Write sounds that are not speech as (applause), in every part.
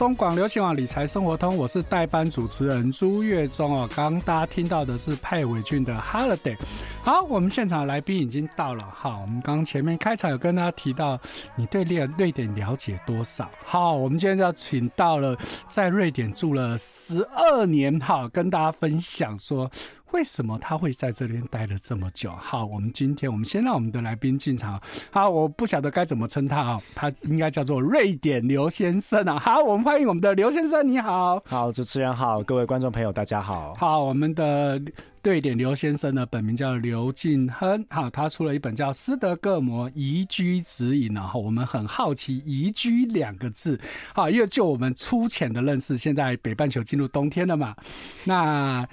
中广流行网理财生活通，我是代班主持人朱月忠哦。刚刚大家听到的是派伟俊的 Holiday。好，我们现场来宾已经到了。好，我们刚前面开场有跟大家提到，你对瑞瑞典了解多少？好，我们今天就要请到了在瑞典住了十二年，好，跟大家分享说。为什么他会在这边待了这么久？好，我们今天我们先让我们的来宾进场。好，我不晓得该怎么称他啊，他应该叫做瑞典刘先生啊。好，我们欢迎我们的刘先生，你好。好，主持人好，各位观众朋友大家好。好，我们的瑞点刘先生呢，本名叫刘进亨。好，他出了一本叫《斯德哥尔摩移居指引》，然后我们很好奇“移居”两个字。好，因为就我们粗浅的认识，现在北半球进入冬天了嘛，那。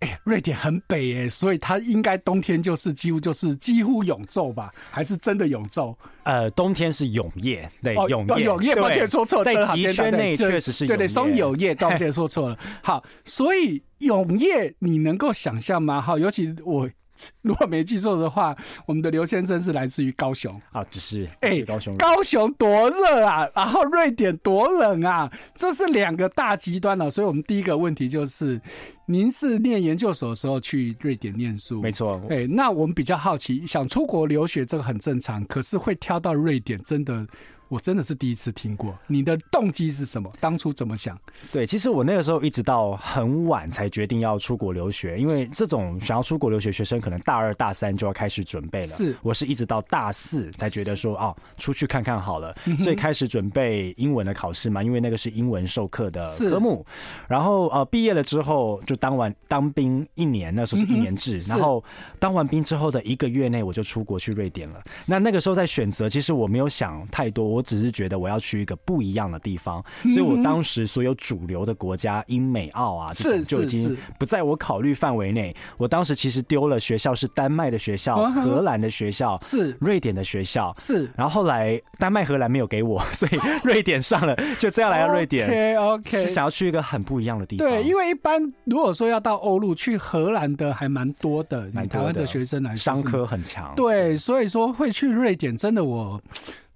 哎，瑞典很北哎，所以它应该冬天就是几乎就是几乎永昼吧？还是真的永昼？呃，冬天是永夜，对，永夜，永夜，抱歉说错了，在极圈内确实是，对对，松永夜，(laughs) 抱歉说错了。好，所以永夜你能够想象吗？好，尤其我。(laughs) 如果没记错的话，我们的刘先生是来自于高雄啊，只是哎，高雄，高雄多热啊，然后瑞典多冷啊，这是两个大极端了啊。所以，我们第一个问题就是，您是念研究所的时候去瑞典念书？没错。哎，那我们比较好奇，想出国留学这个很正常，可是会挑到瑞典，真的？我真的是第一次听过，你的动机是什么？当初怎么想？对，其实我那个时候一直到很晚才决定要出国留学，因为这种想要出国留学学生，可能大二大三就要开始准备了。是，我是一直到大四才觉得说，哦，出去看看好了，所以开始准备英文的考试嘛，因为那个是英文授课的科目。然后呃，毕业了之后就当完当兵一年，那时候是一年制。然后当完兵之后的一个月内，我就出国去瑞典了。那那个时候在选择，其实我没有想太多。我只是觉得我要去一个不一样的地方，所以我当时所有主流的国家，英美澳啊，这种就已经不在我考虑范围内。我当时其实丢了学校，是丹麦的学校、荷兰的学校、是瑞典的学校，是。然后后来丹麦、荷兰没有给我，(laughs) 所以瑞典上了，就这样来到瑞典。OK OK，是想要去一个很不一样的地方。对，因为一般如果说要到欧陆去荷兰的还蛮多的，台湾的学生来说商科很强。对，所以说会去瑞典，真的我。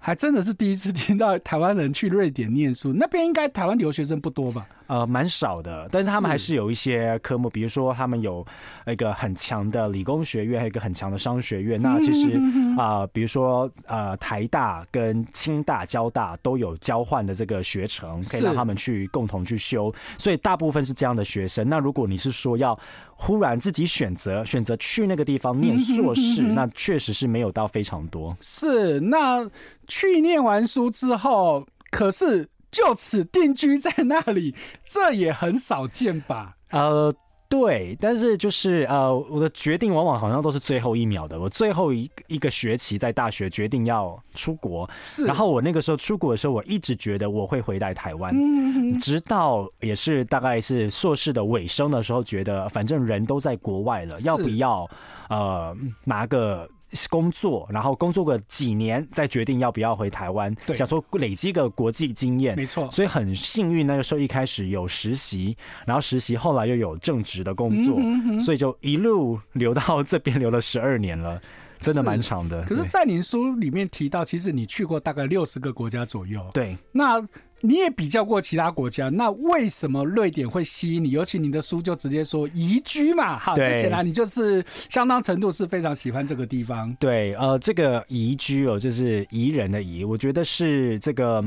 还真的是第一次听到台湾人去瑞典念书，那边应该台湾留学生不多吧？呃，蛮少的，但是他们还是有一些科目，比如说他们有一个很强的理工学院，还有一个很强的商学院。那其实啊、呃，比如说呃，台大跟清大、交大都有交换的这个学程，可以让他们去共同去修。所以大部分是这样的学生。那如果你是说要忽然自己选择选择去那个地方念硕士，那确实是没有到非常多。是，那去念完书之后，可是。就此定居在那里，这也很少见吧？呃，对，但是就是呃，我的决定往往好像都是最后一秒的。我最后一一个学期在大学决定要出国，是。然后我那个时候出国的时候，我一直觉得我会回来台湾，嗯，直到也是大概是硕士的尾声的时候，觉得反正人都在国外了，要不要呃拿个。工作，然后工作个几年，再决定要不要回台湾。想说累积个国际经验，没错。所以很幸运，那个时候一开始有实习，然后实习后来又有正职的工作，所以就一路留到这边，留了十二年了，真的蛮长的。可是，在您书里面提到，其实你去过大概六十个国家左右。对，那。你也比较过其他国家，那为什么瑞典会吸引你？尤其你的书就直接说宜居嘛，哈，就显然你就是相当程度是非常喜欢这个地方。对，呃，这个宜居哦，就是宜人的宜，我觉得是这个。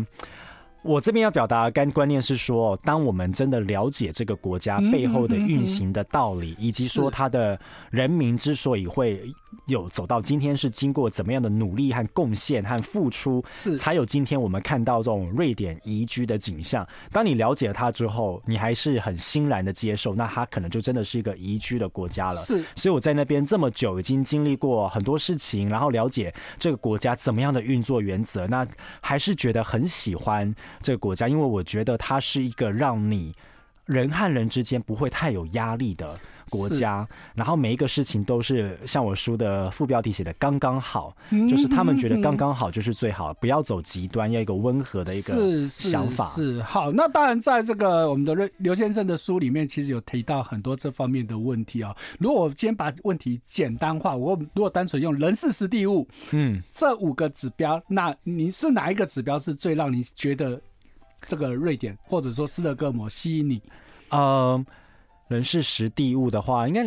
我这边要表达的概观念是说，当我们真的了解这个国家背后的运行的道理，以及说他的人民之所以会有走到今天，是经过怎么样的努力和贡献和付出，是才有今天我们看到这种瑞典宜居的景象。当你了解了它之后，你还是很欣然的接受，那它可能就真的是一个宜居的国家了。是，所以我在那边这么久，已经经历过很多事情，然后了解这个国家怎么样的运作原则，那还是觉得很喜欢。这个国家，因为我觉得它是一个让你人和人之间不会太有压力的国家，然后每一个事情都是像我书的副标题写的刚刚好，就是他们觉得刚刚好就是最好，不要走极端，要一个温和的一个想法。是，好，那当然，在这个我们的刘刘先生的书里面，其实有提到很多这方面的问题啊。如果我今天把问题简单化，我如果单纯用人事实地物，嗯，这五个指标，那你是哪一个指标是最让你觉得？这个瑞典或者说斯德哥尔摩吸引你？呃，人是实地物的话，应该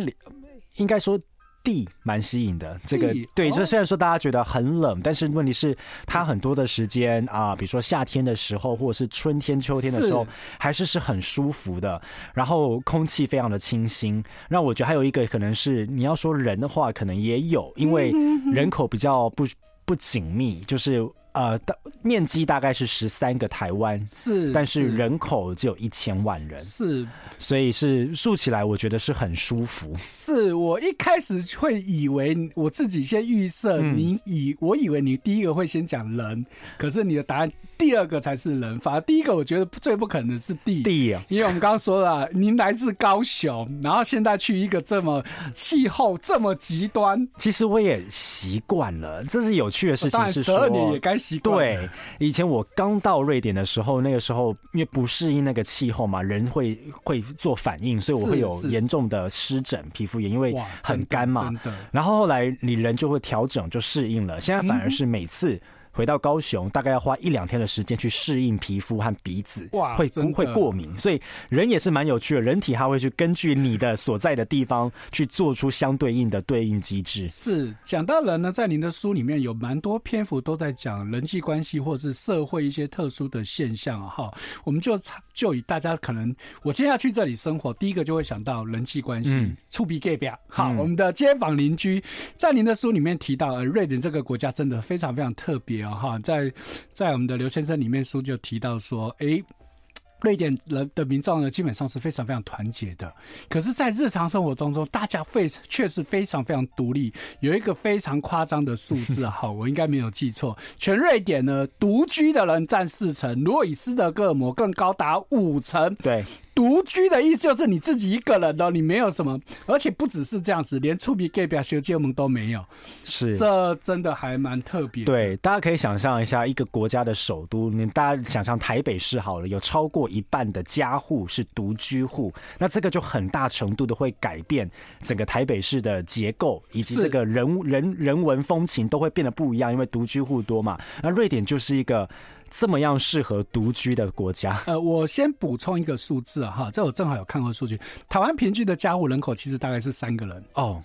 应该说。地蛮吸引的，这个对，就虽然说大家觉得很冷，但是问题是它很多的时间啊，比如说夏天的时候，或者是春天、秋天的时候，还是是很舒服的。然后空气非常的清新，让我觉得还有一个可能是你要说人的话，可能也有，因为人口比较不不紧密，就是。呃，大面积大概是十三个台湾，是，但是人口只有一千万人，是，所以是竖起来，我觉得是很舒服。是我一开始会以为我自己先预设，你以、嗯、我以为你第一个会先讲人，可是你的答案第二个才是人，反而第一个我觉得最不可能的是地地啊，因为我们刚刚说了，您来自高雄，然后现在去一个这么气候这么极端，其实我也习惯了，这是有趣的事情是说，十二年也该习惯。对，以前我刚到瑞典的时候，那个时候因为不适应那个气候嘛，人会会做反应，所以我会有严重的湿疹、皮肤炎，因为很干嘛。然后后来你人就会调整，就适应了。现在反而是每次。回到高雄，大概要花一两天的时间去适应皮肤和鼻子，哇，会不会过敏？所以人也是蛮有趣的，人体它会去根据你的所在的地方去做出相对应的对应机制。是讲到人呢，在您的书里面有蛮多篇幅都在讲人际关系或者是社会一些特殊的现象啊。哈，我们就就以大家可能我今天要去这里生活，第一个就会想到人际关系，触鼻 gay 表。好，我们的街坊邻居，在您的书里面提到，呃，瑞典这个国家真的非常非常特别。哈，在在我们的刘先生里面书就提到说，哎、瑞典人的民众呢，基本上是非常非常团结的。可是，在日常生活当中，大家非确实非常非常独立。有一个非常夸张的数字，哈，我应该没有记错，全瑞典呢，独居的人占四成，如果以斯德哥尔摩更高达五成。对。独居的意思就是你自己一个人的，你没有什么，而且不只是这样子，连厝边隔壁小姐们都没有，是，这真的还蛮特别。对，大家可以想象一下，一个国家的首都，你大家想象台北市好了，有超过一半的家户是独居户，那这个就很大程度的会改变整个台北市的结构，以及这个人人人文风情都会变得不一样，因为独居户多嘛。那瑞典就是一个。这么样适合独居的国家？(laughs) 呃，我先补充一个数字哈，这我正好有看过数据，台湾平均的家户人口其实大概是三个人哦。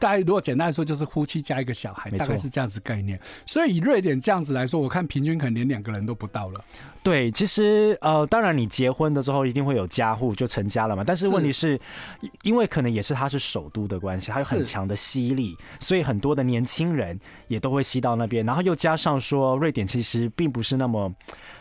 大概如果简单来说，就是夫妻加一个小孩，大概是这样子概念。所以以瑞典这样子来说，我看平均可能连两个人都不到了。对，其实呃，当然你结婚的时候一定会有家户，就成家了嘛。但是问题是，是因为可能也是它是首都的关系，它有很强的吸引力，所以很多的年轻人也都会吸到那边。然后又加上说，瑞典其实并不是那么。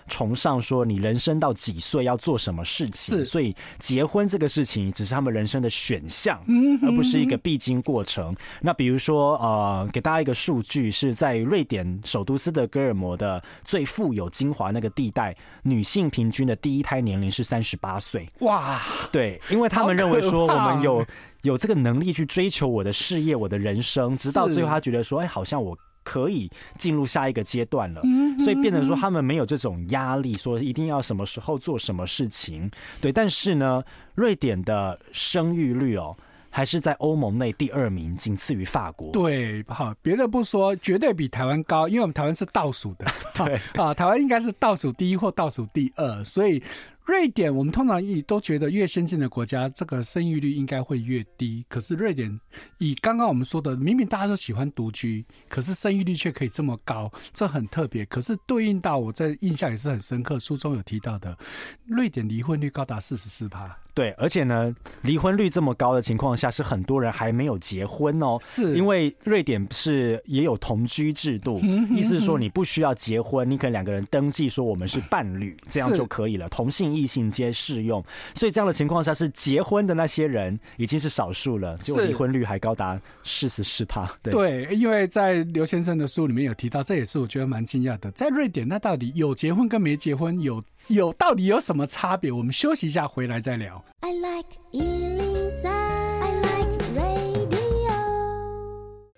崇尚说你人生到几岁要做什么事情，是，所以结婚这个事情只是他们人生的选项，而不是一个必经过程。那比如说，呃，给大家一个数据，是在瑞典首都斯德哥尔摩的最富有精华那个地带，女性平均的第一胎年龄是三十八岁。哇，对，因为他们认为说我们有有这个能力去追求我的事业、我的人生，直到最后他觉得说，哎，好像我。可以进入下一个阶段了，所以变成说他们没有这种压力，说一定要什么时候做什么事情。对，但是呢，瑞典的生育率哦，还是在欧盟内第二名，仅次于法国。对，好，别的不说，绝对比台湾高，因为我们台湾是倒数的。(laughs) 对 (laughs) 啊，台湾应该是倒数第一或倒数第二，所以。瑞典，我们通常以都觉得越先进的国家，这个生育率应该会越低。可是瑞典，以刚刚我们说的，明明大家都喜欢独居，可是生育率却可以这么高，这很特别。可是对应到我在印象也是很深刻，书中有提到的，瑞典离婚率高达四十四趴。对，而且呢，离婚率这么高的情况下，是很多人还没有结婚哦。是，因为瑞典是也有同居制度，意思是说你不需要结婚，你可能两个人登记说我们是伴侣，这样就可以了，同性异性皆适用。所以这样的情况下，是结婚的那些人已经是少数了，结果离婚率还高达四十四趴。对，对，因为在刘先生的书里面有提到，这也是我觉得蛮惊讶的。在瑞典，那到底有结婚跟没结婚有有到底有什么差别？我们休息一下，回来再聊。I like 103, I like radio。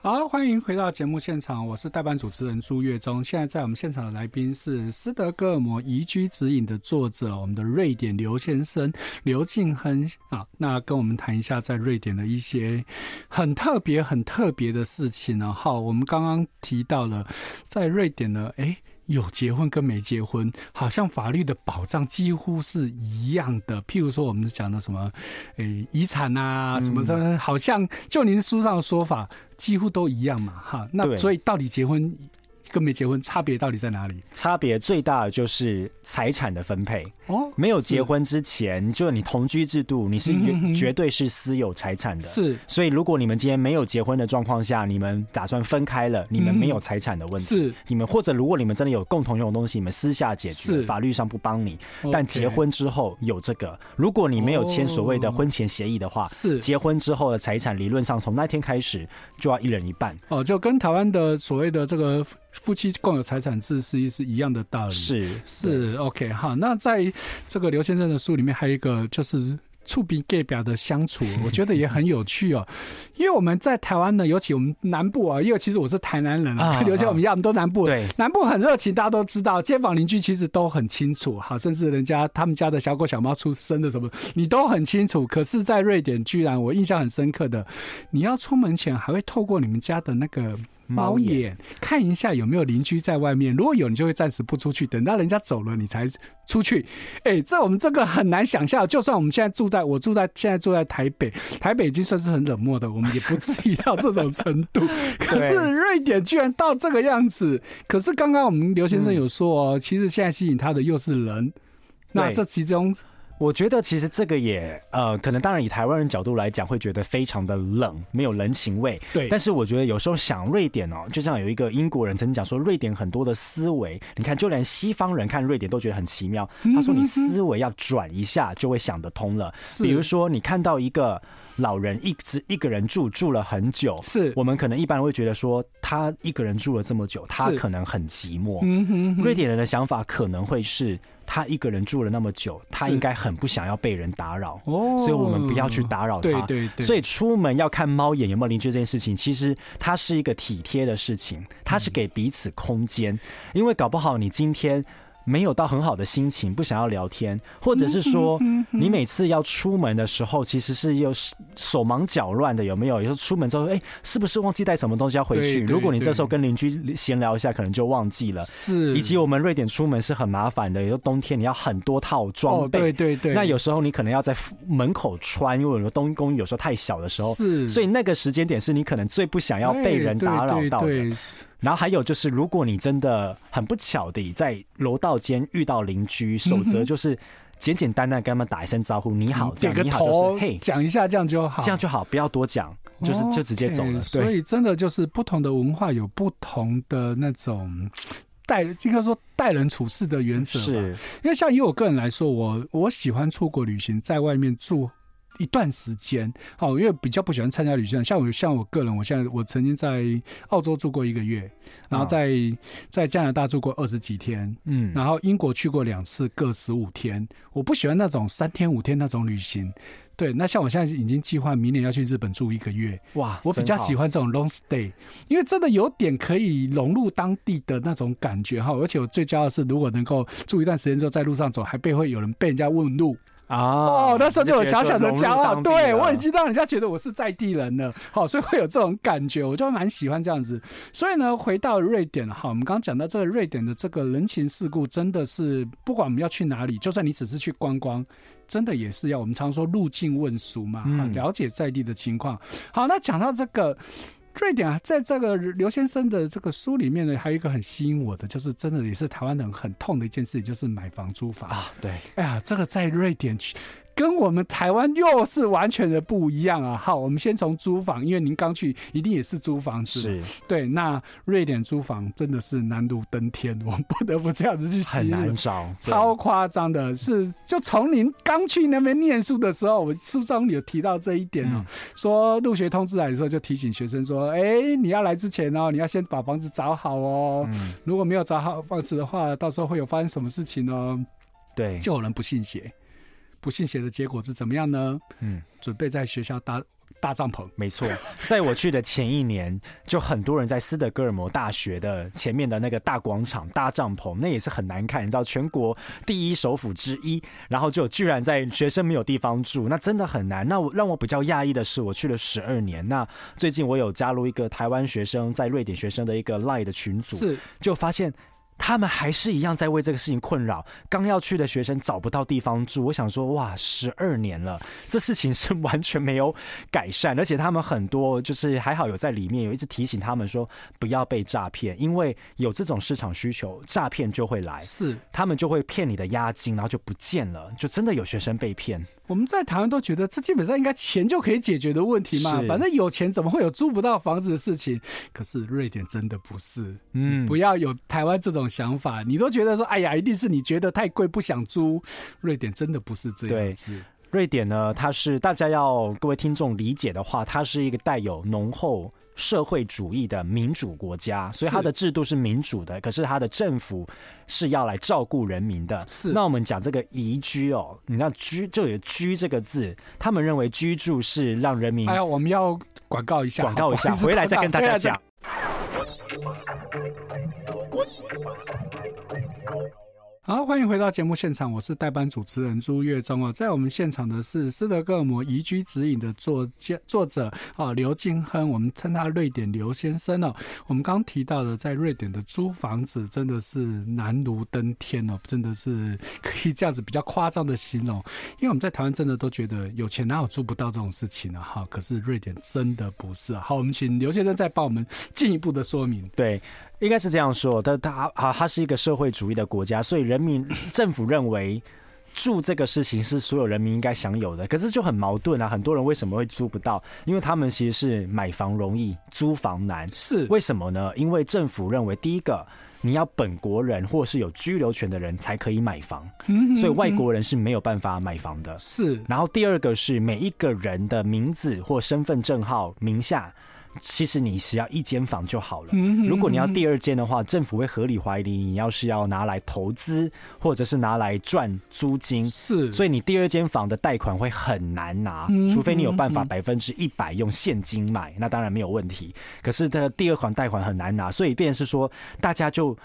好，欢迎回到节目现场，我是代班主持人朱月忠。现在在我们现场的来宾是《斯德哥尔摩移居指引》的作者，我们的瑞典刘先生刘敬亨啊。那跟我们谈一下在瑞典的一些很特别、很特别的事情呢。好，我们刚刚提到了在瑞典呢，哎。有结婚跟没结婚，好像法律的保障几乎是一样的。譬如说，我们讲的什么，诶，遗产啊，什么的，好像就您书上的说法，几乎都一样嘛，哈。那所以到底结婚？跟没结婚差别到底在哪里？差别最大的就是财产的分配哦。没有结婚之前，就你同居制度，你是绝对是私有财产的。是，所以如果你们今天没有结婚的状况下，你们打算分开了，你们没有财产的问题。是，你们或者如果你们真的有共同拥有东西，你们私下解决，法律上不帮你。但结婚之后有这个，如果你没有签所谓的婚前协议的话，是结婚之后的财产理论上从那天开始就要一人一半。哦，就跟台湾的所谓的这个。夫妻共有财产制是一是一样的道理，是是 OK 哈。那在这个刘先生的书里面，还有一个就是厝边隔壁的相处，我觉得也很有趣哦。因为我们在台湾呢，尤其我们南部啊，因为其实我是台南人啊，跟刘先生我们一样，都南部，对，南部很热情，大家都知道，街坊邻居其实都很清楚，好，甚至人家他们家的小狗小猫出生的什么，你都很清楚。可是，在瑞典，居然我印象很深刻的，你要出门前还会透过你们家的那个。猫眼看一下有没有邻居在外面，如果有，你就会暂时不出去，等到人家走了你才出去。哎、欸，这我们这个很难想象。就算我们现在住在，我住在现在住在台北，台北已经算是很冷漠的，我们也不至于到这种程度。(laughs) 可是瑞典居然到这个样子。可是刚刚我们刘先生有说哦，其实现在吸引他的又是人，那这其中。我觉得其实这个也呃，可能当然以台湾人角度来讲，会觉得非常的冷，没有人情味。对。但是我觉得有时候想瑞典哦，就像有一个英国人曾经讲说，瑞典很多的思维，你看就连西方人看瑞典都觉得很奇妙。他说你思维要转一下，就会想得通了。是。比如说你看到一个老人一直一个人住住了很久，是我们可能一般会觉得说他一个人住了这么久，他可能很寂寞。嗯哼。瑞典人的想法可能会是。他一个人住了那么久，他应该很不想要被人打扰，哦，所以我们不要去打扰他。对对对。所以出门要看猫眼有没有邻居这件事情，其实它是一个体贴的事情，它是给彼此空间，因为搞不好你今天。没有到很好的心情，不想要聊天，或者是说你每次要出门的时候，其实是又手忙脚乱的，有没有？有时候出门之后，哎，是不是忘记带什么东西要回去？如果你这时候跟邻居闲聊一下，可能就忘记了。是，以及我们瑞典出门是很麻烦的，有时候冬天你要很多套装备。对对对。那有时候你可能要在门口穿，因为有的冬公寓有时候太小的时候，是。所以那个时间点是你可能最不想要被人打扰到的。然后还有就是，如果你真的很不巧的在楼道间遇到邻居，守则就是简简单单跟他们打一声招呼，你好，点个头，嘿，讲一下这样就好，这样就好，不要多讲，就是就直接走了。所以真的就是不同的文化有不同的那种 (tsk) 待，应该说待人处事的原则。是，因为像以我个人来说，我我喜欢出国旅行，在外面住。一段时间，哦，因为比较不喜欢参加旅行，像我像我个人，我现在我曾经在澳洲住过一个月，然后在在加拿大住过二十几天，嗯，然后英国去过两次，各十五天。我不喜欢那种三天五天那种旅行，对。那像我现在已经计划明年要去日本住一个月，哇，我比较喜欢这种 long stay，因为真的有点可以融入当地的那种感觉哈。而且我最骄傲的是，如果能够住一段时间之后在路上走，还被会有人被人家问路。啊哦，那时候就有小小的骄傲，对，我已经让人家觉得我是在地人了，好，所以会有这种感觉，我就蛮喜欢这样子。所以呢，回到瑞典，哈，我们刚刚讲到这个瑞典的这个人情世故，真的是不管我们要去哪里，就算你只是去观光，真的也是要我们常说入境问俗嘛，了解在地的情况。好，那讲到这个。瑞典啊，在这个刘先生的这个书里面呢，还有一个很吸引我的，就是真的也是台湾人很痛的一件事情，就是买房租房啊。对，哎呀，这个在瑞典去。跟我们台湾又是完全的不一样啊！好，我们先从租房，因为您刚去，一定也是租房子。是，对。那瑞典租房真的是难如登天，我们不得不这样子去形容。很难找，超夸张的。是，就从您刚去那边念书的时候，我书中有提到这一点哦、喔嗯，说入学通知来的时候就提醒学生说：“哎、欸，你要来之前哦、喔，你要先把房子找好哦、喔嗯。如果没有找好房子的话，到时候会有发生什么事情哦、喔？”对，就有人不信邪。不信邪的结果是怎么样呢？嗯，准备在学校搭搭帐篷。没错，在我去的前一年，就很多人在斯德哥尔摩大学的前面的那个大广场搭帐篷，那也是很难看。你知道，全国第一首府之一，然后就居然在学生没有地方住，那真的很难。那我让我比较讶异的是，我去了十二年，那最近我有加入一个台湾学生在瑞典学生的一个 LINE 的群组，是就发现。他们还是一样在为这个事情困扰。刚要去的学生找不到地方住，我想说，哇，十二年了，这事情是完全没有改善，而且他们很多就是还好有在里面有一直提醒他们说不要被诈骗，因为有这种市场需求，诈骗就会来，是他们就会骗你的押金，然后就不见了，就真的有学生被骗。我们在台湾都觉得这基本上应该钱就可以解决的问题嘛，反正有钱怎么会有租不到房子的事情？可是瑞典真的不是，嗯，不要有台湾这种。想法，你都觉得说，哎呀，一定是你觉得太贵不想租。瑞典真的不是这样子。对，瑞典呢，它是大家要各位听众理解的话，它是一个带有浓厚社会主义的民主国家，所以它的制度是民主的。可是它的政府是要来照顾人民的。是。那我们讲这个宜居哦，你看居就有居这个字，他们认为居住是让人民。哎呀，我们要广告一下，广告一下，回来再跟大家 (laughs) 讲。我喜欢看的 radio，我喜的爱你。好，欢迎回到节目现场，我是代班主持人朱月忠啊。在我们现场的是《斯德哥尔摩移居指引》的作家作者啊刘金亨，我们称他瑞典刘先生哦。我们刚提到的，在瑞典的租房子真的是难如登天哦，真的是可以这样子比较夸张的形容。因为我们在台湾真的都觉得有钱哪有租不到这种事情呢？哈，可是瑞典真的不是。好，我们请刘先生再帮我们进一步的说明。对。应该是这样说，他他啊，他是一个社会主义的国家，所以人民 (clears throat) 政府认为住这个事情是所有人民应该享有的。可是就很矛盾啊，很多人为什么会租不到？因为他们其实是买房容易，租房难。是为什么呢？因为政府认为，第一个你要本国人或是有居留权的人才可以买房，所以外国人是没有办法买房的。是。然后第二个是每一个人的名字或身份证号名下。其实你只要一间房就好了。如果你要第二间的话，政府会合理怀疑你要是要拿来投资，或者是拿来赚租金。是，所以你第二间房的贷款会很难拿，除非你有办法百分之一百用现金买，那当然没有问题。可是的第二款贷款很难拿，所以便是说大家就。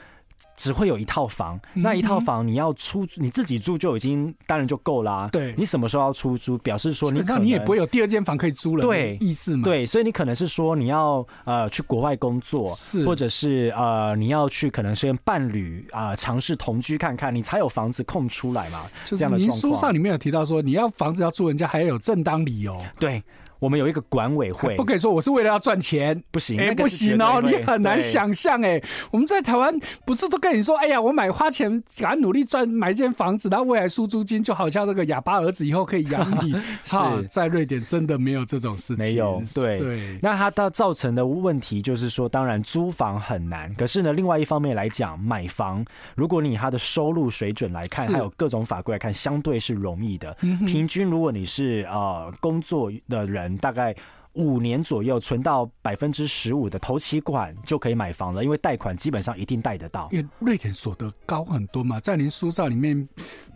只会有一套房，那一套房你要出你自己住就已经当然就够啦、啊。对，你什么时候要出租，表示说你可能你也不会有第二间房可以租了。对，意思嘛。对，所以你可能是说你要呃去国外工作，是，或者是呃你要去可能是跟伴侣啊尝试同居看看，你才有房子空出来嘛。就是这样的您书上里面有提到说，你要房子要租人家还要有正当理由。对。我们有一个管委会，不可以说我是为了要赚钱，不行，哎、欸，不行哦，你很难想象哎。我们在台湾不是都跟你说，哎呀，我买花钱，赶努力赚买一间房子，然后未来输租金，就好像那个哑巴儿子以后可以养你。(laughs) 是，在瑞典真的没有这种事情，没有。对，对那它到造成的问题就是说，当然租房很难，可是呢，另外一方面来讲，买房，如果你以他的收入水准来看，还有各种法规来看，相对是容易的。平均，如果你是呃工作的人。大概五年左右存到百分之十五的头期款就可以买房了，因为贷款基本上一定贷得到。因为瑞典所得高很多嘛，在您书上里面，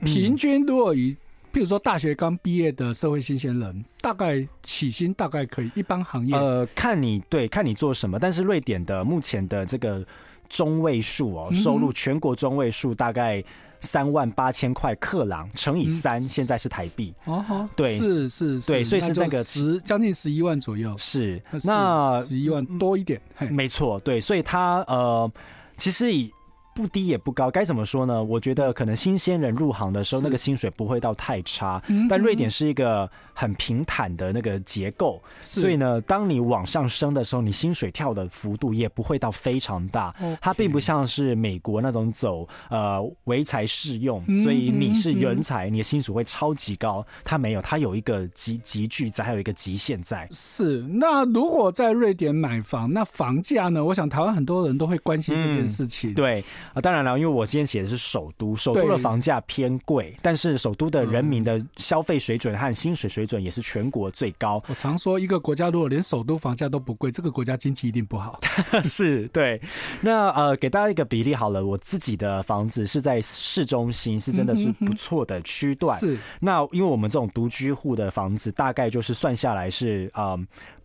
平均如果以，譬如说大学刚毕业的社会新鲜人，大概起薪大概可以一般行业呃，看你对，看你做什么，但是瑞典的目前的这个中位数哦，收入全国中位数大概。三万八千块克朗乘以三，现在是台币。哦，对，是是，对，所以是那个十将近十一万左右。是，那十一万多一点。没错，对，所以他呃，其实以。不低也不高，该怎么说呢？我觉得可能新鲜人入行的时候，那个薪水不会到太差。但瑞典是一个很平坦的那个结构，所以呢，当你往上升的时候，你薪水跳的幅度也不会到非常大。它并不像是美国那种走呃唯才适用，所以你是人才，你的薪水会超级高。它没有，它有一个极极具在，还有一个极限在。是。那如果在瑞典买房，那房价呢？我想台湾很多人都会关心这件事情。嗯、对。啊，当然了，因为我今天写的是首都，首都的房价偏贵，但是首都的人民的消费水准和薪水水准也是全国最高。我常说，一个国家如果连首都房价都不贵，这个国家经济一定不好。(laughs) 是，对。那呃，给大家一个比例好了，我自己的房子是在市中心，是真的是不错的区段。是。那因为我们这种独居户的房子，大概就是算下来是呃。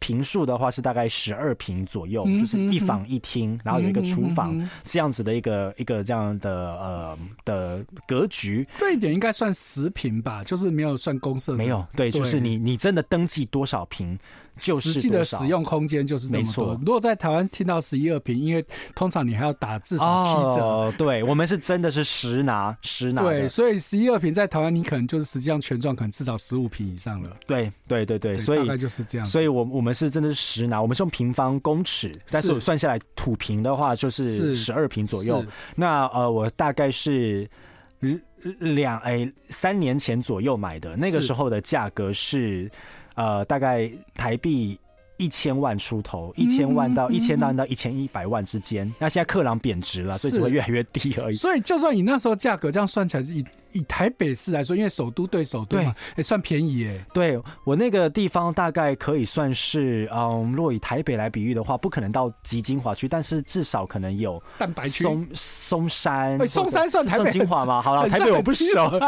坪数的话是大概十二平左右，就是一房一厅，然后有一个厨房这样子的一个一个这样的呃的格局。对一点应该算十平吧，就是没有算公设。没有，对，就是你你真的登记多少坪，就是实际的使用空间就是这么多。如果在台湾听到十一二平，因为通常你还要打至少七折。哦，对，我们是真的是实拿实拿。对，所以十一二平在台湾你可能就是实际上全幢可能至少十五平以上了。对对对对，所以大概就是这样。所以我我们是真的是实拿，我们是用平方公尺，但是我算下来土平的话就是十二平左右。那呃，我大概是两哎三年前左右买的，那个时候的价格是。呃，大概台币一千万出头，一千万到一千万到一千一百万之间。那现在克朗贬值了，所以只会越来越低而已。所以，就算你那时候价格这样算起来是一。以台北市来说，因为首都对首都嘛，也、欸、算便宜耶。对我那个地方大概可以算是，嗯，若以台北来比喻的话，不可能到极精华区，但是至少可能有蛋白区、松松山。欸、松山算台北精华吗？好了，台北我不熟。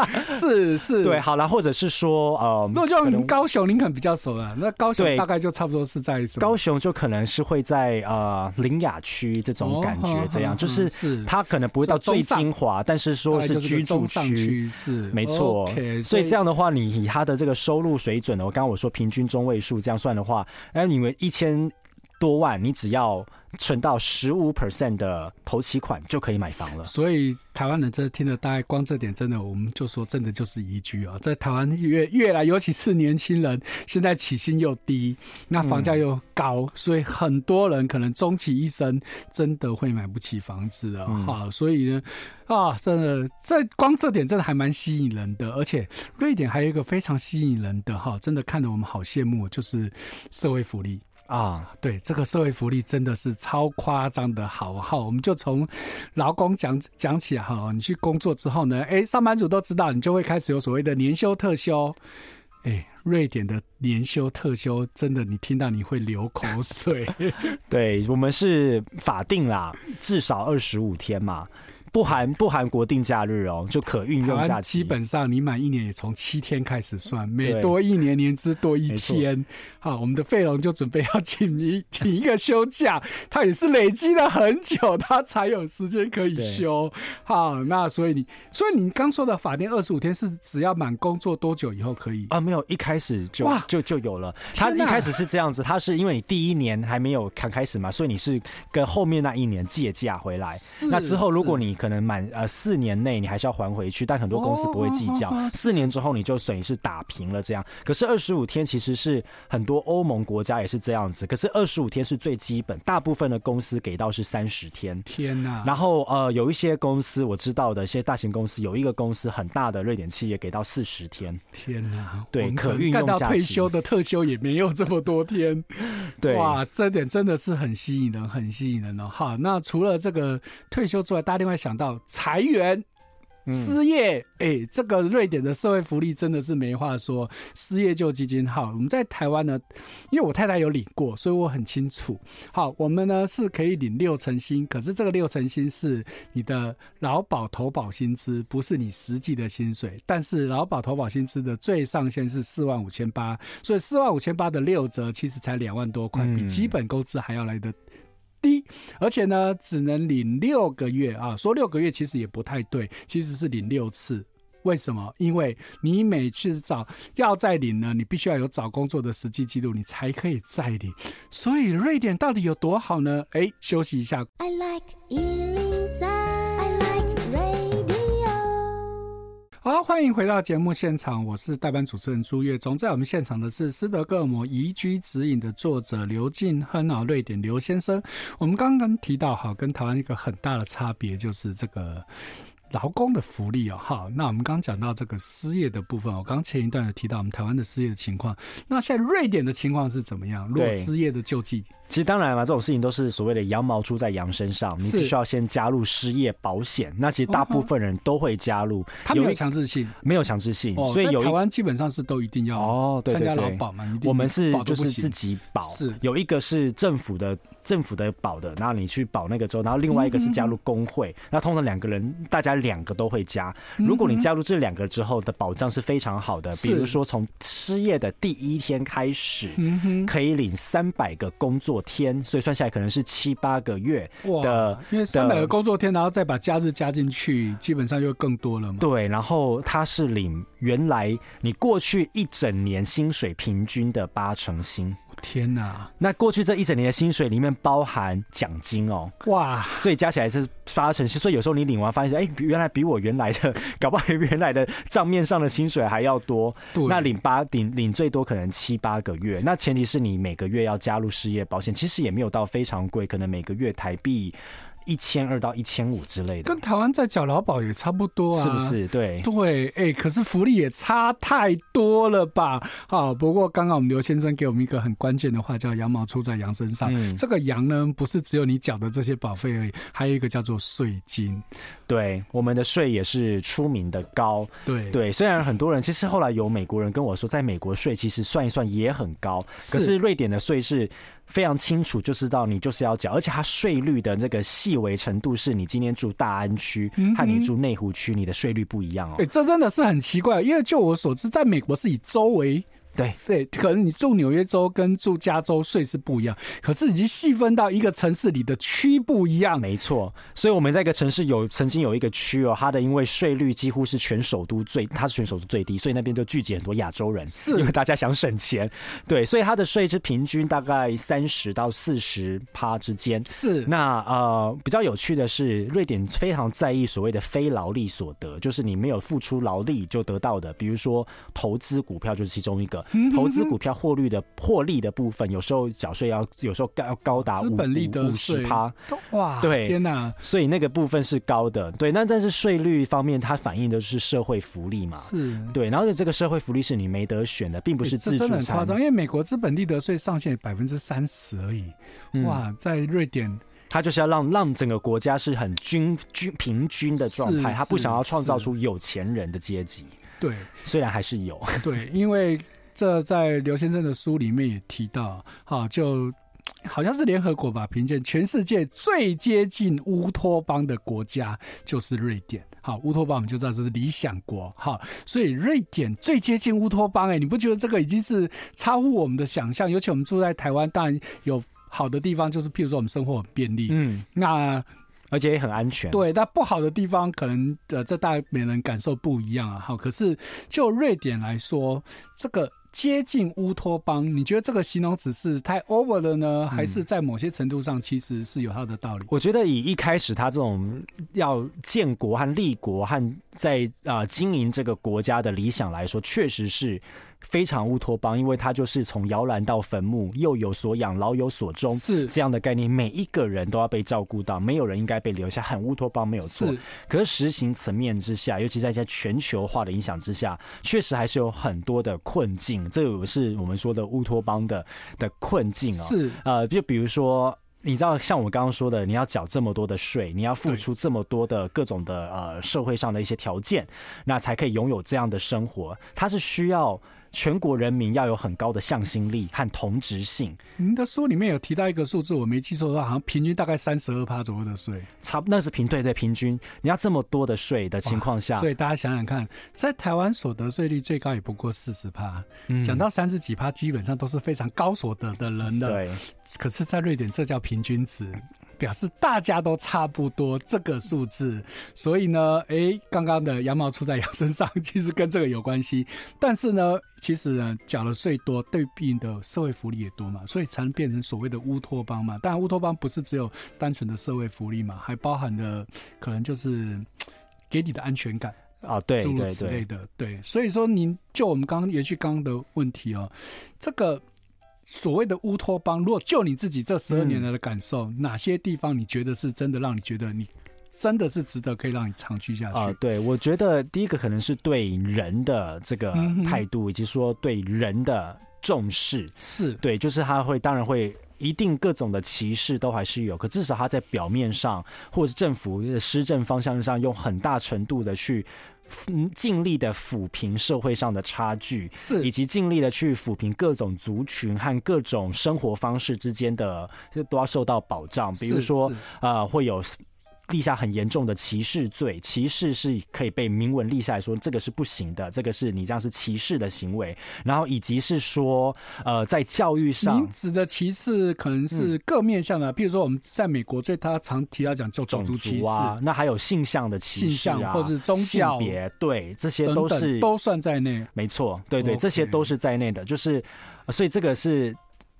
(laughs) 是是，对，好了，或者是说，呃、嗯，如果就高雄，林肯比较熟了。那高雄大概就差不多是在什么？高雄就可能是会在呃林雅区这种感觉，这样、哦、就是是它可能不会到最精华，但是说是居住区是没错。，okay, 所以这样的话，你以他的这个收入水准呢，我刚刚我说平均中位数这样算的话，哎，你们一千多万，你只要存到十五 percent 的头期款就可以买房了。所以台湾人真的听了，大概光这点，真的我们就说，真的就是宜居啊，在台湾越越来，尤其是年轻人，现在起薪又低，那房价又高，嗯、所以很多人可能终其一生真的会买不起房子的。哈、嗯，所以呢，啊，真的在光这点真的还蛮吸引人的，而且瑞典还有一个非常吸引人的哈，真的看得我们好羡慕，就是社会福利。啊，对，这个社会福利真的是超夸张的好哈！我们就从劳工讲讲起哈。你去工作之后呢，哎，上班族都知道，你就会开始有所谓的年休特休。哎，瑞典的年休特休真的，你听到你会流口水。(laughs) 对，我们是法定啦，至少二十五天嘛。不含不含国定假日哦，就可运用假期。基本上你满一年也从七天开始算，每多一年年资多一天。好，我们的费龙就准备要请一 (laughs) 请一个休假，他也是累积了很久，他才有时间可以休。好，那所以你所以你刚说的法定二十五天是只要满工作多久以后可以啊？没有，一开始就哇就就有了。他一开始是这样子，他是因为你第一年还没有看开始嘛，所以你是跟后面那一年借假回来。那之后如果你可能满呃四年内你还是要还回去，但很多公司不会计较。四年之后你就等于是打平了这样。可是二十五天其实是很多欧盟国家也是这样子。可是二十五天是最基本，大部分的公司给到是三十天。天哪！然后呃有一些公司我知道的一些大型公司，有一个公司很大的瑞典企业给到四十天。天哪！对，可运用到退休的特休也没有这么多天。(laughs) 对，哇，这点真的是很吸引人，很吸引人哦。好，那除了这个退休之外，大家另外想到。裁员、失业，哎、这个瑞典的社会福利真的是没话说。失业救济金，好，我们在台湾呢，因为我太太有领过，所以我很清楚。好，我们呢是可以领六成薪，可是这个六成薪是你的劳保投保薪资，不是你实际的薪水。但是劳保投保薪资的最上限是四万五千八，所以四万五千八的六折其实才两万多块，比基本工资还要来得低，而且呢，只能领六个月啊。说六个月其实也不太对，其实是领六次。为什么？因为你每次找要再领呢，你必须要有找工作的实际记录，你才可以再领。所以瑞典到底有多好呢？哎，休息一下。I like 好，欢迎回到节目现场，我是代班主持人朱月忠。在我们现场的是斯德哥尔摩移居指引的作者刘进亨啊，瑞典刘先生。我们刚刚提到哈，跟台湾一个很大的差别就是这个。劳工的福利哦，好，那我们刚讲到这个失业的部分，我刚前一段有提到我们台湾的失业的情况，那现在瑞典的情况是怎么样？如果失业的救济，其实当然嘛，这种事情都是所谓的羊毛出在羊身上，你必须要先加入失业保险。那其实大部分人都会加入，他没有强制性，没有强制性，所以有台湾基本上是都一定要哦，参加劳保嘛，我们是就是自己保，是。有一个是政府的。政府的保的，然后你去保那个州，然后另外一个是加入工会，那、嗯、通常两个人，大家两个都会加。如果你加入这两个之后的保障是非常好的，比如说从失业的第一天开始，可以领三百个工作天，所以算下来可能是七八个月的。因为三百个工作天，然后再把假日加进去，基本上就更多了嘛。对，然后他是领原来你过去一整年薪水平均的八成薪。天哪！那过去这一整年的薪水里面包含奖金哦，哇！所以加起来是发成，所以有时候你领完发现，哎，原来比我原来的，搞不好原来的账面上的薪水还要多。对，那领八领领最多可能七八个月，那前提是你每个月要加入失业保险，其实也没有到非常贵，可能每个月台币。一千二到一千五之类的，跟台湾在缴劳保也差不多啊，是不是？对对，哎、欸，可是福利也差太多了吧？好，不过刚刚我们刘先生给我们一个很关键的话，叫“羊毛出在羊身上”。嗯，这个羊呢，不是只有你缴的这些保费而已，还有一个叫做税金。对，我们的税也是出名的高。对对，虽然很多人其实后来有美国人跟我说，在美国税其实算一算也很高，可是瑞典的税是。非常清楚就知道你就是要缴，而且它税率的这个细微程度是你今天住大安区和你住内湖区，你的税率不一样哦。对，这真的是很奇怪，因为就我所知，在美国是以州为。对对，可能你住纽约州跟住加州税是不一样，可是已经细分到一个城市里的区不一样。没错，所以我们在一个城市有曾经有一个区哦，它的因为税率几乎是全首都最，它是全首都最低，所以那边就聚集很多亚洲人，是因为大家想省钱。对，所以它的税是平均大概三十到四十趴之间。是，那呃比较有趣的是，瑞典非常在意所谓的非劳力所得，就是你没有付出劳力就得到的，比如说投资股票就是其中一个。投资股票获利的获利的部分，有时候缴税要，有时候高高达五五十趴，哇！对，天哪！所以那个部分是高的，对。那但是税率方面，它反映的是社会福利嘛？是，对。然后这个社会福利是你没得选的，并不是自助餐。这真的很夸张，因为美国资本利得税上限百分之三十而已。哇，在瑞典，他就是要让让整个国家是很均均平均的状态，他不想要创造出有钱人的阶级。对，虽然还是有。对，因为。这在刘先生的书里面也提到，哈，就好像是联合国吧，评鉴全世界最接近乌托邦的国家就是瑞典。好，乌托邦我们就知道这是理想国，哈，所以瑞典最接近乌托邦，哎，你不觉得这个已经是超乎我们的想象？尤其我们住在台湾，当然有好的地方，就是譬如说我们生活很便利，嗯，那而且也很安全。对，那不好的地方可能呃，这大家每人感受不一样啊，好，可是就瑞典来说，这个。接近乌托邦，你觉得这个形容词是太 over 了呢，还是在某些程度上其实是有它的道理？我觉得以一开始他这种要建国和立国和在啊、呃、经营这个国家的理想来说，确实是。非常乌托邦，因为它就是从摇篮到坟墓，幼有所养，老有所终，是这样的概念。每一个人都要被照顾到，没有人应该被留下，很乌托邦没有错。是，可是实行层面之下，尤其在一些全球化的影响之下，确实还是有很多的困境。这个是我们说的乌托邦的的困境哦。是，呃，就比如说，你知道，像我刚刚说的，你要缴这么多的税，你要付出这么多的各种的呃社会上的一些条件，那才可以拥有这样的生活。它是需要。全国人民要有很高的向心力和同质性。您的书里面有提到一个数字，我没记错的话，好像平均大概三十二趴左右的税。差，那是平对对平均。你要这么多的税的情况下，所以大家想想看，在台湾所得税率最高也不过四十趴，讲、嗯、到三十几趴，基本上都是非常高所得的人的。对，可是，在瑞典这叫平均值。表示大家都差不多这个数字，所以呢，哎，刚刚的羊毛出在羊身上，其实跟这个有关系。但是呢，其实呢，缴了税多，对应的社会福利也多嘛，所以才能变成所谓的乌托邦嘛。当然，乌托邦不是只有单纯的社会福利嘛，还包含的可能就是给你的安全感啊，对，诸如此类的。对，所以说，您就我们刚刚延续刚刚的问题哦，这个。所谓的乌托邦，如果就你自己这十二年来的感受，嗯，哪些地方你觉得是真的让你觉得你真的是值得可以让你长居下去？啊，对，我觉得第一个可能是对人的这个态度，以及说对人的重视，是对，就是他会当然会一定各种的歧视都还是有，可至少他在表面上或者是政府的施政方向上，用很大程度的去。嗯，尽力的抚平社会上的差距，是以及尽力的去抚平各种族群和各种生活方式之间的，就都要受到保障。比如说，呃，会有。立下很严重的歧视罪，歧视是可以被明文立下来说这个是不行的，这个是你这样是歧视的行为。然后以及是说，呃，在教育上，您指的歧视可能是各面向的，比、嗯、如说我们在美国最他常提到讲就种族歧视啊，那还有性向的歧视啊，或是宗教别，对，这些都是都算在内。没错，对对，这些都是在内的，就是所以这个是。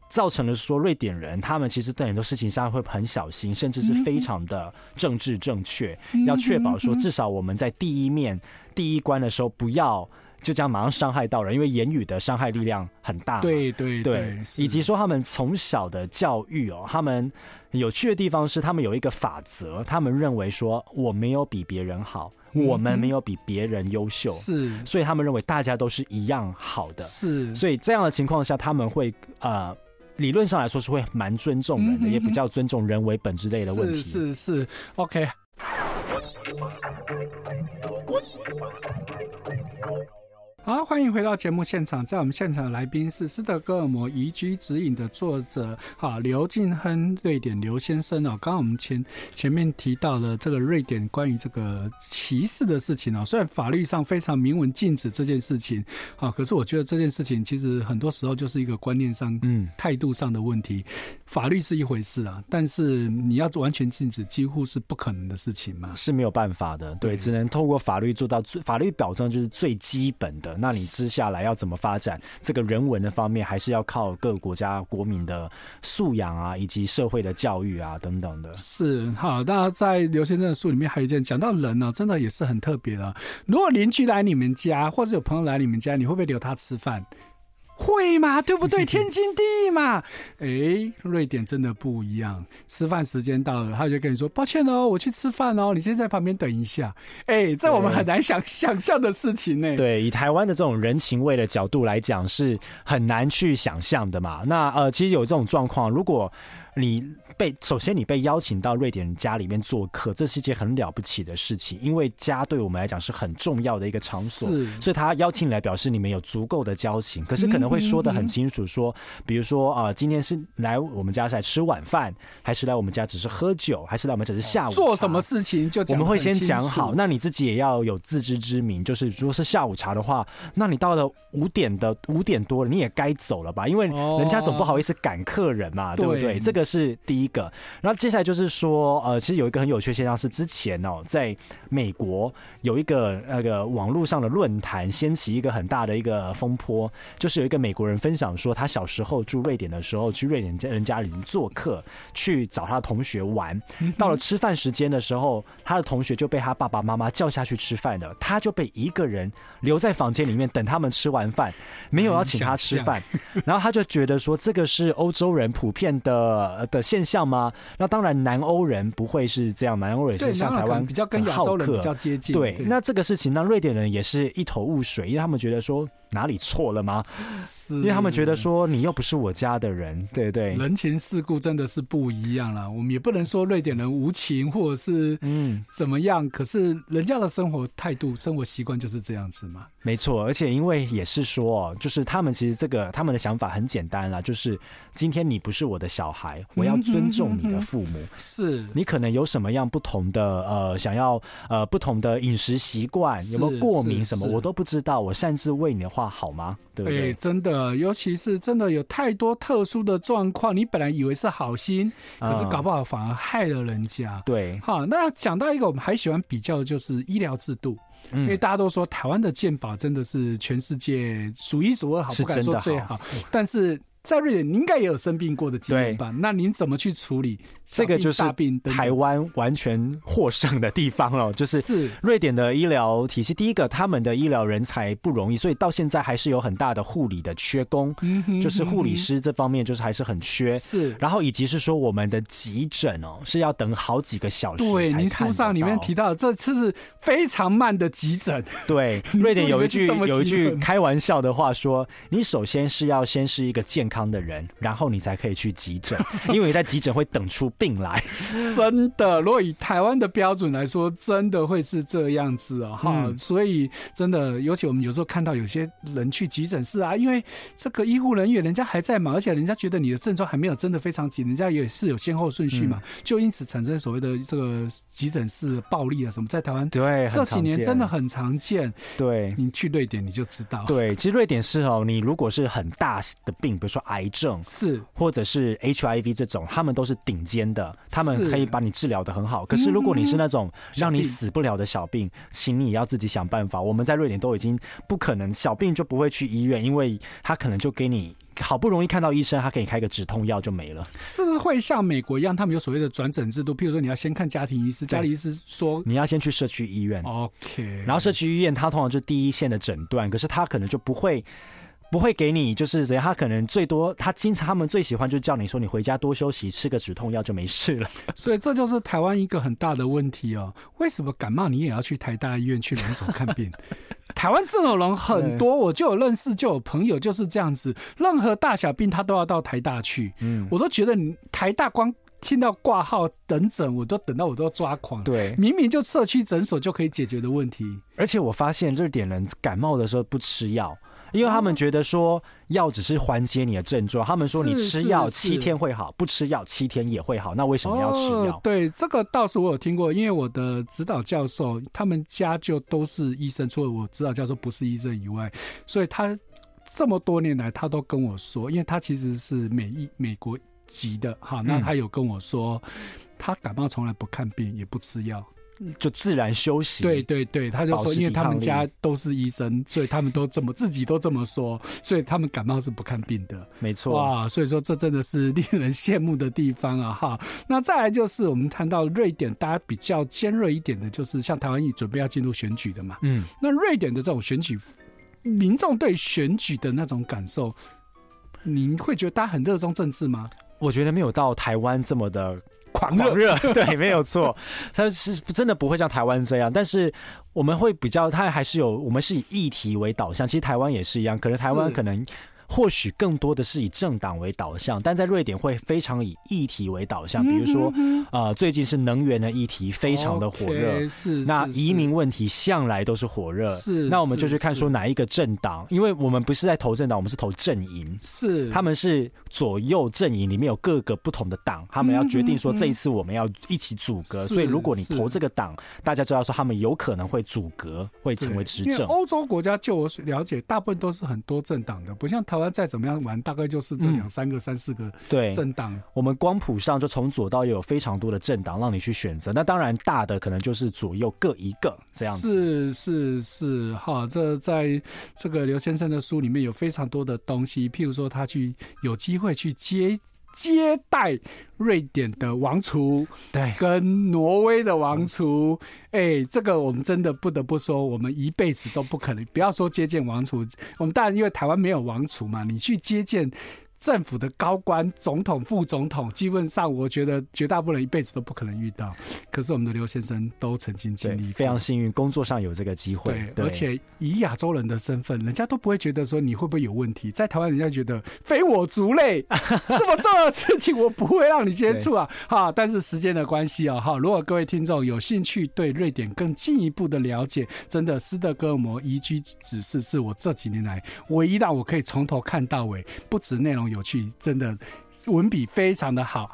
造成了说瑞典人他们其实在很多事情上会很小心，甚至是非常的政治正确，要确保说至少我们在第一面第一关的时候不要。就这样马上伤害到人，因为言语的伤害力量很大。对对对，对，以及说他们从小的教育哦，他们有趣的地方是，他们有一个法则，他们认为说我没有比别人好，嗯、我们没有比别人优秀，是，所以他们认为大家都是一样好的，是，所以这样的情况下，他们会呃，理论上来说是会蛮尊重人的，嗯、也比较尊重人为本之类的问题。是是是，OK。好，欢迎回到节目现场。在我们现场的来宾是斯德哥尔摩移居指引的作者，哈，刘敬亨，瑞典刘先生哦。刚刚我们前前面提到了这个瑞典关于这个歧视的事情哦，虽然法律上非常明文禁止这件事情，啊，可是我觉得这件事情其实很多时候就是一个观念上、嗯，态度上的问题。法律是一回事啊，但是你要完全禁止，几乎是不可能的事情嘛，是没有办法的。对，只能透过法律做到最，法律保障就是最基本的。那你接下来要怎么发展这个人文的方面，还是要靠各个国家国民的素养啊，以及社会的教育啊等等的。是好，那在刘先生的书里面还有一件讲到人呢、真的也是很特别的。如果邻居来你们家，或者有朋友来你们家，你会不会留他吃饭？会嘛？(laughs) 对不对？天经地义嘛。哎，瑞典真的不一样。吃饭时间到了，他就跟你说：“抱歉哦，我去吃饭哦，你先在旁边等一下。”哎，这我们很难想想象的事情呢。对，以台湾的这种人情味的角度来讲，是很难去想象的嘛。那呃，其实有这种状况，如果。你被首先你被邀请到瑞典人家里面做客，这是一件很了不起的事情，因为家对我们来讲是很重要的一个场所，是，所以他邀请你来表示你们有足够的交情。可是可能会说的很清楚，说，比如说啊、呃，今天是来我们家是来吃晚饭，还是来我们家只是喝酒，还是来我们只是下午做什么事情就我们会先讲好。那你自己也要有自知之明，就是如果是下午茶的话，那你到了五点的五点多了，你也该走了吧？因为人家总不好意思赶客人嘛，哦、对不对？这个。是第一个，然后接下来就是说，呃，其实有一个很有趣的现象是，之前哦，在美国有一个那个网络上的论坛掀起一个很大的一个风波，就是有一个美国人分享说，他小时候住瑞典的时候，去瑞典人家里做客，去找他的同学玩，到了吃饭时间的时候，他的同学就被他爸爸妈妈叫下去吃饭了，他就被一个人留在房间里面等他们吃完饭，没有要请他吃饭，(laughs) 然后他就觉得说，这个是欧洲人普遍的。的现象吗？那当然，南欧人不会是这样，南欧人是像台湾比较跟亚洲人比较接近。对，那这个事情让瑞典人也是一头雾水，因为他们觉得说。哪里错了吗？是因为他们觉得说你又不是我家的人，对对，人情世故真的是不一样了。我们也不能说瑞典人无情或者是嗯怎么样，嗯、可是人家的生活态度、生活习惯就是这样子嘛。没错，而且因为也是说，就是他们其实这个他们的想法很简单啦，就是今天你不是我的小孩，我要尊重你的父母。嗯、是你可能有什么样不同的呃想要呃不同的饮食习惯，有没有过敏什么，我都不知道。我擅自为你的话好吗？对不对？欸，真的，尤其是真的有太多特殊的状况，你本来以为是好心，可是搞不好反而害了人家。对，好，那讲到一个我们还喜欢比较的就是医疗制度，嗯，因为大家都说台湾的健保真的是全世界数一数二好，不敢说最好，但是。在瑞典，您应该也有生病过的经验吧？那您怎么去处理这个？就是台湾完全获胜的地方了，(laughs) 就是瑞典的医疗体系。第一个，他们的医疗人才不容易，所以到现在还是有很大的护理的缺工，就是护理师这方面就是还是很缺。是，然后以及是说我们的急诊哦，是要等好几个小时。对，您书上里面提到这次是非常慢的急诊。对，(laughs) 瑞典有一句有一句开玩笑的话说：你首先是要先是一个健康。康的人，然后你才可以去急诊，(laughs) 因为你在急诊会等出病来。(laughs) 真的，如果以台湾的标准来说，真的会是这样子哦。哈、嗯。所以真的，尤其我们有时候看到有些人去急诊室啊，因为这个医护人员人家还在忙，而且人家觉得你的症状还没有真的非常急，人家也是有先后顺序嘛，嗯、就因此产生所谓的这个急诊室暴力啊什么，在台湾对这几年真的很常见。对，你去瑞典你就知道。对，其实瑞典是哦，你如果是很大的病，比如说。癌症是，或者是 HIV 这种，他们都是顶尖的，他们可以把你治疗的很好。可是如果你是那种让你死不了的小病，请你要自己想办法。我们在瑞典都已经不可能，小病就不会去医院，因为他可能就给你好不容易看到医生，他给你开个止痛药就没了。是不是会像美国一样，他们有所谓的转诊制度？譬如说你要先看家庭医师，家庭医师说你要先去社区医院，OK，然后社区医院他通常就第一线的诊断，可是他可能就不会。不会给你，就是怎样？他可能最多，他经常他们最喜欢就叫你说，你回家多休息，吃个止痛药就没事了。(laughs) 所以这就是台湾一个很大的问题哦。为什么感冒你也要去台大医院去龙总看病？(laughs) 台湾这种人很多，我就有认识，就有朋友就是这样子，任何大小病他都要到台大去。嗯，我都觉得你台大光听到挂号等诊，我都等到我都要抓狂。对，明明就社区诊所就可以解决的问题。而且我发现瑞典人感冒的时候不吃药。因为他们觉得说药只是缓解你的症状，他们说你吃药七天会好，不吃药七天也会好，那为什么要吃药？对，这个倒是我有听过，因为我的指导教授他们家就都是医生，除了我指导教授不是医生以外，所以他这么多年来他都跟我说，因为他其实是美医美国籍的哈，那他有跟我说，他感冒从来不看病也不吃药。就自然休息。对对对，他就说，因为他们家都是医生，所以他们都这么自己都这么说，所以他们感冒是不看病的。没错，哇，所以说这真的是令人羡慕的地方啊！哈，那再来就是我们谈到瑞典，大家比较尖锐一点的，就是像台湾已准备要进入选举的嘛。嗯，那瑞典的这种选举，民众对选举的那种感受，您会觉得大家很热衷政治吗？我觉得没有到台湾这么的。狂热，(laughs) 对，没有错，他是真的不会像台湾这样，但是我们会比较，他还是有，我们是以议题为导向，其实台湾也是一样，可能台湾可能。或许更多的是以政党为导向，但在瑞典会非常以议题为导向。比如说，呃，最近是能源的议题非常的火热，是。那移民问题向来都是火热，是。那我们就去看说哪一个政党，因为我们不是在投政党，我们是投阵营，是。他们是左右阵营里面有各个不同的党，他们要决定说这一次我们要一起组阁，所以如果你投这个党，大家知道说他们有可能会阻隔，会成为执政。欧洲国家就我了解，大部分都是很多政党的，不像台。台湾再怎么样玩，大概就是这两三个、三四个对政党。我们光谱上就从左到右有非常多的政党让你去选择。那当然大的可能就是左右各一个这样子。是是是，哈，这在这个刘先生的书里面有非常多的东西，譬如说他去有机会去接。接待瑞典的王储，对，跟挪威的王储，哎、欸，这个我们真的不得不说，我们一辈子都不可能。不要说接见王储，我们当然因为台湾没有王储嘛，你去接见。政府的高官、总统、副总统，基本上我觉得绝大部分人一辈子都不可能遇到。可是我们的刘先生都曾经经历，非常幸运，工作上有这个机会。对，而且以亚洲人的身份，人家都不会觉得说你会不会有问题。在台湾，人家觉得非我族类，(laughs) 这么重要的事情我不会让你接触啊！哈，但是时间的关系啊，哈，如果各位听众有兴趣对瑞典更进一步的了解，真的斯德哥尔摩移居指示是我这几年来唯一让我可以从头看到尾，不止内容有趣，真的文笔非常的好。